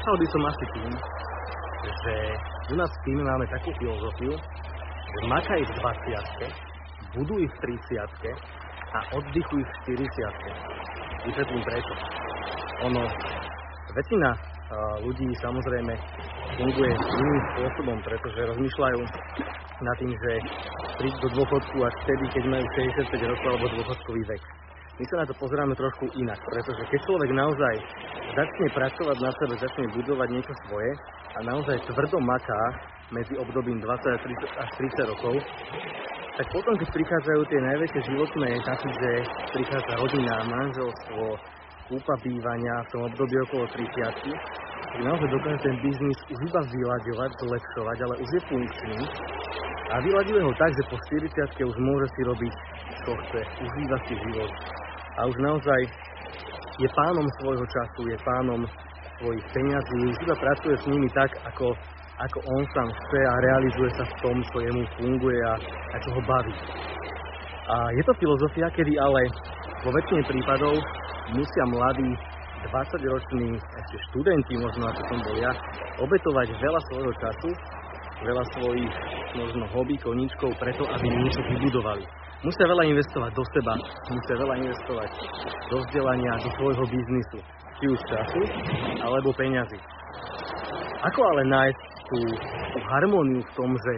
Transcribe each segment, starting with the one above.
Začal by som asi tým, že u nás v týme máme takú filozofiu, že makaj v 20 buduj v 30 a oddychuj v 40 Vysvetlím prečo. Ono, väčšina uh, ľudí samozrejme funguje iným spôsobom, pretože rozmýšľajú nad tým, že prísť do dôchodku až vtedy, keď majú 65 rokov alebo dôchodkový vek. My sa na to pozeráme trošku inak, pretože keď človek naozaj začne pracovať na sebe, začne budovať niečo svoje a naozaj tvrdo maká medzi obdobím 20 až 30 rokov, tak potom, keď prichádzajú tie najväčšie životné etapy, že prichádza rodina, manželstvo, kúpa bývania v tom období okolo 30 tak naozaj dokáže ten biznis už iba vyľaďovať, zlepšovať, ale už je funkčný. A vyľaďuje ho tak, že po 40 už môže si robiť, čo chce, užíva si život a už naozaj je pánom svojho času, je pánom svojich peňazí, už iba pracuje s nimi tak, ako, ako on sám chce a realizuje sa v tom, čo jemu funguje a, a čo ho baví. A je to filozofia, kedy ale vo väčšine prípadov musia mladí 20-roční ešte študenti, možno ako som bol ja, obetovať veľa svojho času, veľa svojich možno hobby, koníčkov preto, aby niečo vybudovali. Musia veľa investovať do seba, musia veľa investovať do vzdelania, do svojho biznisu, či už času, alebo peňazí. Ako ale nájsť tú, tú harmóniu v tom, že,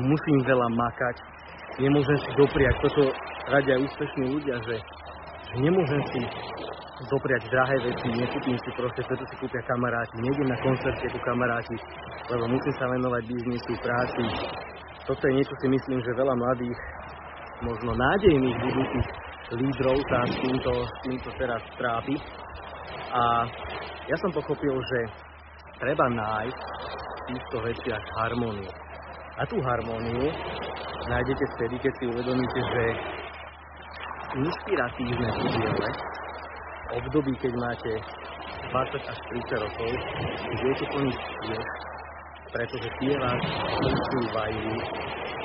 musím veľa makať, nemôžem si dopriať, toto radia úspešní ľudia, že, že nemôžem si dopriať drahé veci, nekúpim si proste, preto si kúpia kamaráti, nejdem na koncerte ako kamaráti, lebo musím sa venovať biznisu, práci. Toto je niečo si myslím, že veľa mladých, možno nádejných budúcich lídrov sa týmto, týmto teraz trápi. A ja som pochopil, že treba nájsť v týchto veciach harmóniu. A tú harmóniu nájdete vtedy, keď si uvedomíte, že inšpiratívne ciele období, keď máte 20 až 30 rokov, viete plniť tiež, pretože tie vás posúvajú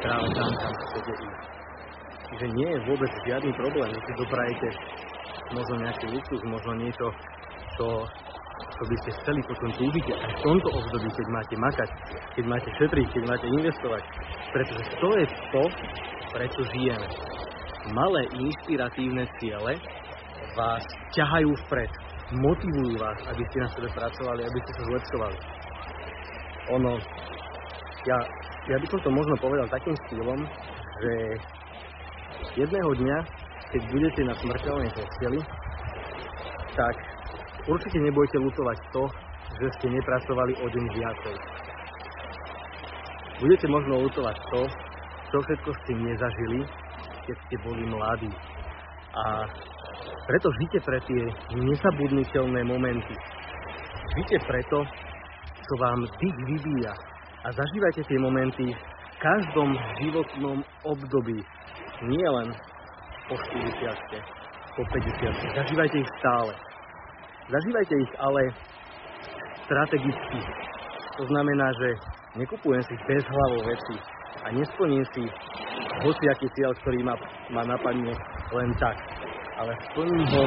práve tam, kam chcete ísť. Čiže nie je vôbec žiadny problém, že si doprajete možno nejaký luxus, možno niečo, čo, čo by ste chceli, potom túžite aj v tomto období, keď máte makať, keď máte šetriť, keď máte investovať. Pretože to je to, prečo žijeme. Malé inšpiratívne ciele, vás ťahajú vpred, motivujú vás, aby ste na sebe pracovali, aby ste sa zlepšovali. Ono, ja, ja by som to možno povedal takým štýlom, že jedného dňa, keď budete na smrteľnej posteli, tak určite nebojte lutovať to, že ste nepracovali o deň viacej. Budete možno lutovať to, čo všetko ste nezažili, keď ste boli mladí. A preto žite pre tie nezabudnutelné momenty. Žite preto, čo vám dých vybíja. A zažívajte tie momenty v každom životnom období. Nie len po 40, po 50. Zažívajte ich stále. Zažívajte ich ale strategicky. To znamená, že nekupujem si bez hlavo veci a nesplním si hociaký cieľ, ktorý ma, ma napadne len tak ale splním ho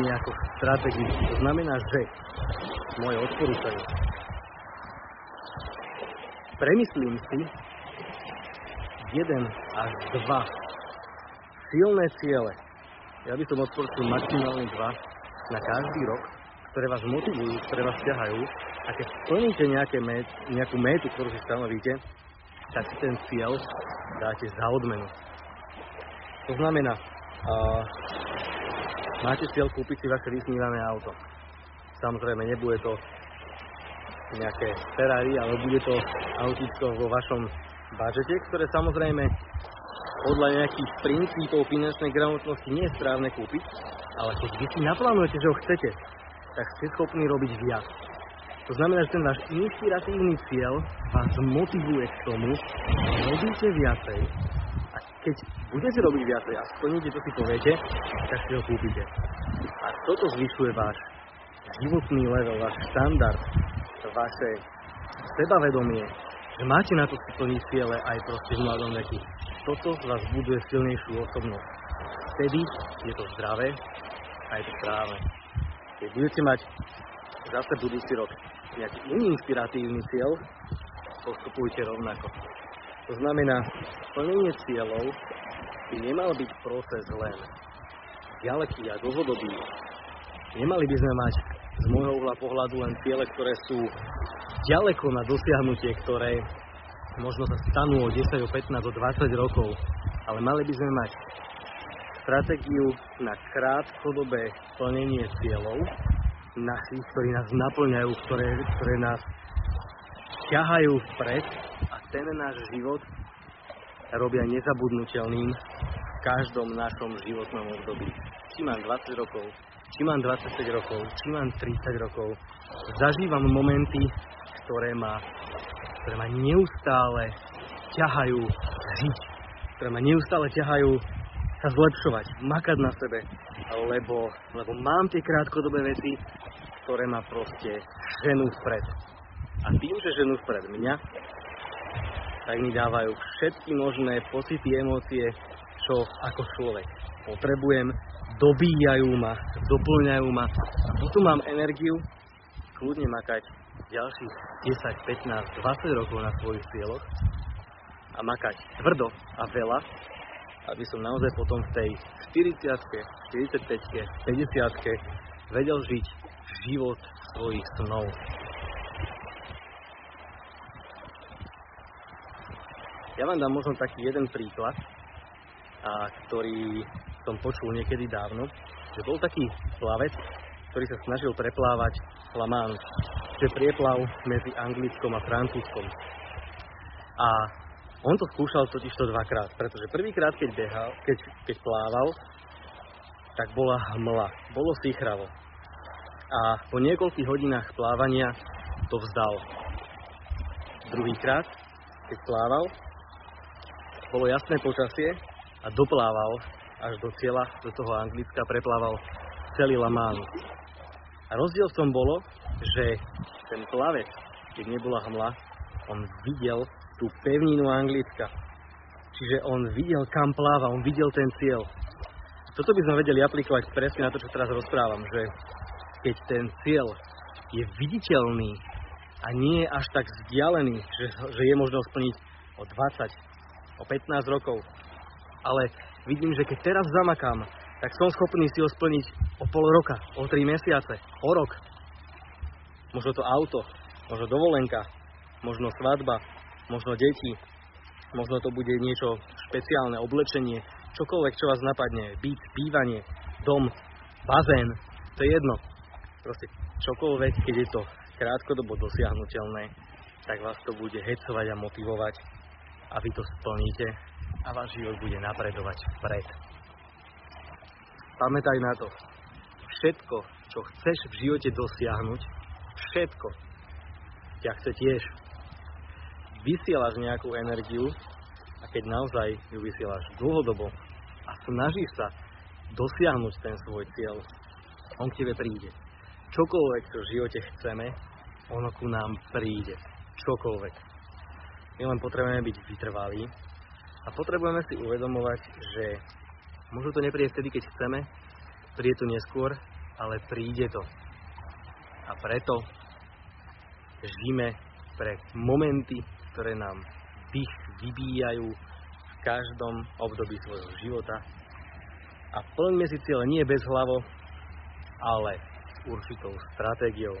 nejako strategicky. To znamená, že moje odporúčanie. Premyslím si jeden až dva silné ciele. Ja by som odporúčil maximálne dva na každý rok, ktoré vás motivujú, ktoré vás ťahajú a keď splníte nejaké met, nejakú métu, ktorú si stanovíte, tak ten cieľ dáte za odmenu. To znamená, uh, máte cieľ kúpiť si vaše vysnívané auto. Samozrejme, nebude to nejaké Ferrari, ale bude to autičko vo vašom budžete, ktoré samozrejme podľa nejakých princípov finančnej gramotnosti nie je správne kúpiť, ale keď vy si naplánujete, že ho chcete, tak ste schopní robiť viac. To znamená, že ten váš inšpiratívny cieľ vás motivuje k tomu, že robíte viacej keď budete robiť viacej a splníte, čo si poviete, tak si ho kúpite. A toto zvyšuje váš životný level, váš štandard, vaše sebavedomie, že máte na to splniť ciele aj proste v mladom veku. Toto vás buduje silnejšiu osobnosť. Vtedy je to zdravé a je to správne. Keď budete mať zase budúci rok nejaký iný inspiratívny cieľ, postupujte rovnako. To znamená, splnenie cieľov by nemal byť proces len ďaleký a dlhodobý. Nemali by sme mať z môjho uhla pohľadu len ciele, ktoré sú ďaleko na dosiahnutie, ktoré možno sa stanú o 10, o 15, o 20 rokov, ale mali by sme mať stratégiu na krátkodobé plnenie cieľov, našich, ktorí nás naplňajú, ktoré, ktoré nás ťahajú vpred a ten náš život robia nezabudnutelným v každom našom životnom období. Či mám 20 rokov, či mám 25 rokov, či mám 30 rokov, zažívam momenty, ktoré ma, ktoré ma neustále ťahajú žiť, ktoré ma neustále ťahajú sa zlepšovať, makať na sebe, lebo, lebo mám tie krátkodobé veci, ktoré ma proste ženú vpred. A tým, že ženú vpred mňa, tak mi dávajú všetky možné pocity, emócie, čo ako človek potrebujem, dobíjajú ma, doplňajú ma. A tu mám energiu kľudne makať ďalších 10, 15, 20 rokov na svojich cieľoch a makať tvrdo a veľa, aby som naozaj potom v tej 40 45 50 vedel žiť život svojich snov. Ja vám dám možno taký jeden príklad, a ktorý som počul niekedy dávno, že bol taký plavec, ktorý sa snažil preplávať La Manche, je prieplav medzi Anglickom a Francúzskom. A on to skúšal totiž to dvakrát, pretože prvýkrát, keď behal, keď, keď plával, tak bola hmla, bolo sichravo. A po niekoľkých hodinách plávania to vzdal. Druhýkrát, keď plával, bolo jasné počasie a doplával až do cieľa, do toho Anglicka, preplával celý Lamán. A rozdiel v tom bolo, že ten plavec, keď nebola hmla, on videl tú pevninu Anglicka. Čiže on videl, kam pláva, on videl ten cieľ. Toto by sme vedeli aplikovať presne na to, čo teraz rozprávam, že keď ten cieľ je viditeľný a nie je až tak vzdialený, že, že je možno splniť o 20, o 15 rokov. Ale vidím, že keď teraz zamakám, tak som schopný si ho splniť o pol roka, o 3 mesiace, o rok. Možno to auto, možno dovolenka, možno svadba, možno deti, možno to bude niečo špeciálne, oblečenie, čokoľvek, čo vás napadne, byt, bývanie, dom, bazén, to je jedno. Proste čokoľvek, keď je to krátkodobo dosiahnutelné, tak vás to bude hecovať a motivovať a vy to splníte a váš život bude napredovať vpred. Pamätaj na to, všetko, čo chceš v živote dosiahnuť, všetko ťa chce tiež. Vysielaš nejakú energiu a keď naozaj ju vysielaš dlhodobo a snažíš sa dosiahnuť ten svoj cieľ, on k tebe príde. Čokoľvek, čo v živote chceme, ono ku nám príde. Čokoľvek. My len potrebujeme byť vytrvalí a potrebujeme si uvedomovať, že možno to nepríde vtedy, keď chceme, príde to neskôr, ale príde to. A preto žijeme pre momenty, ktoré nám dých vybíjajú v každom období svojho života. A plňme si cieľe nie bez hlavo, ale s určitou stratégiou.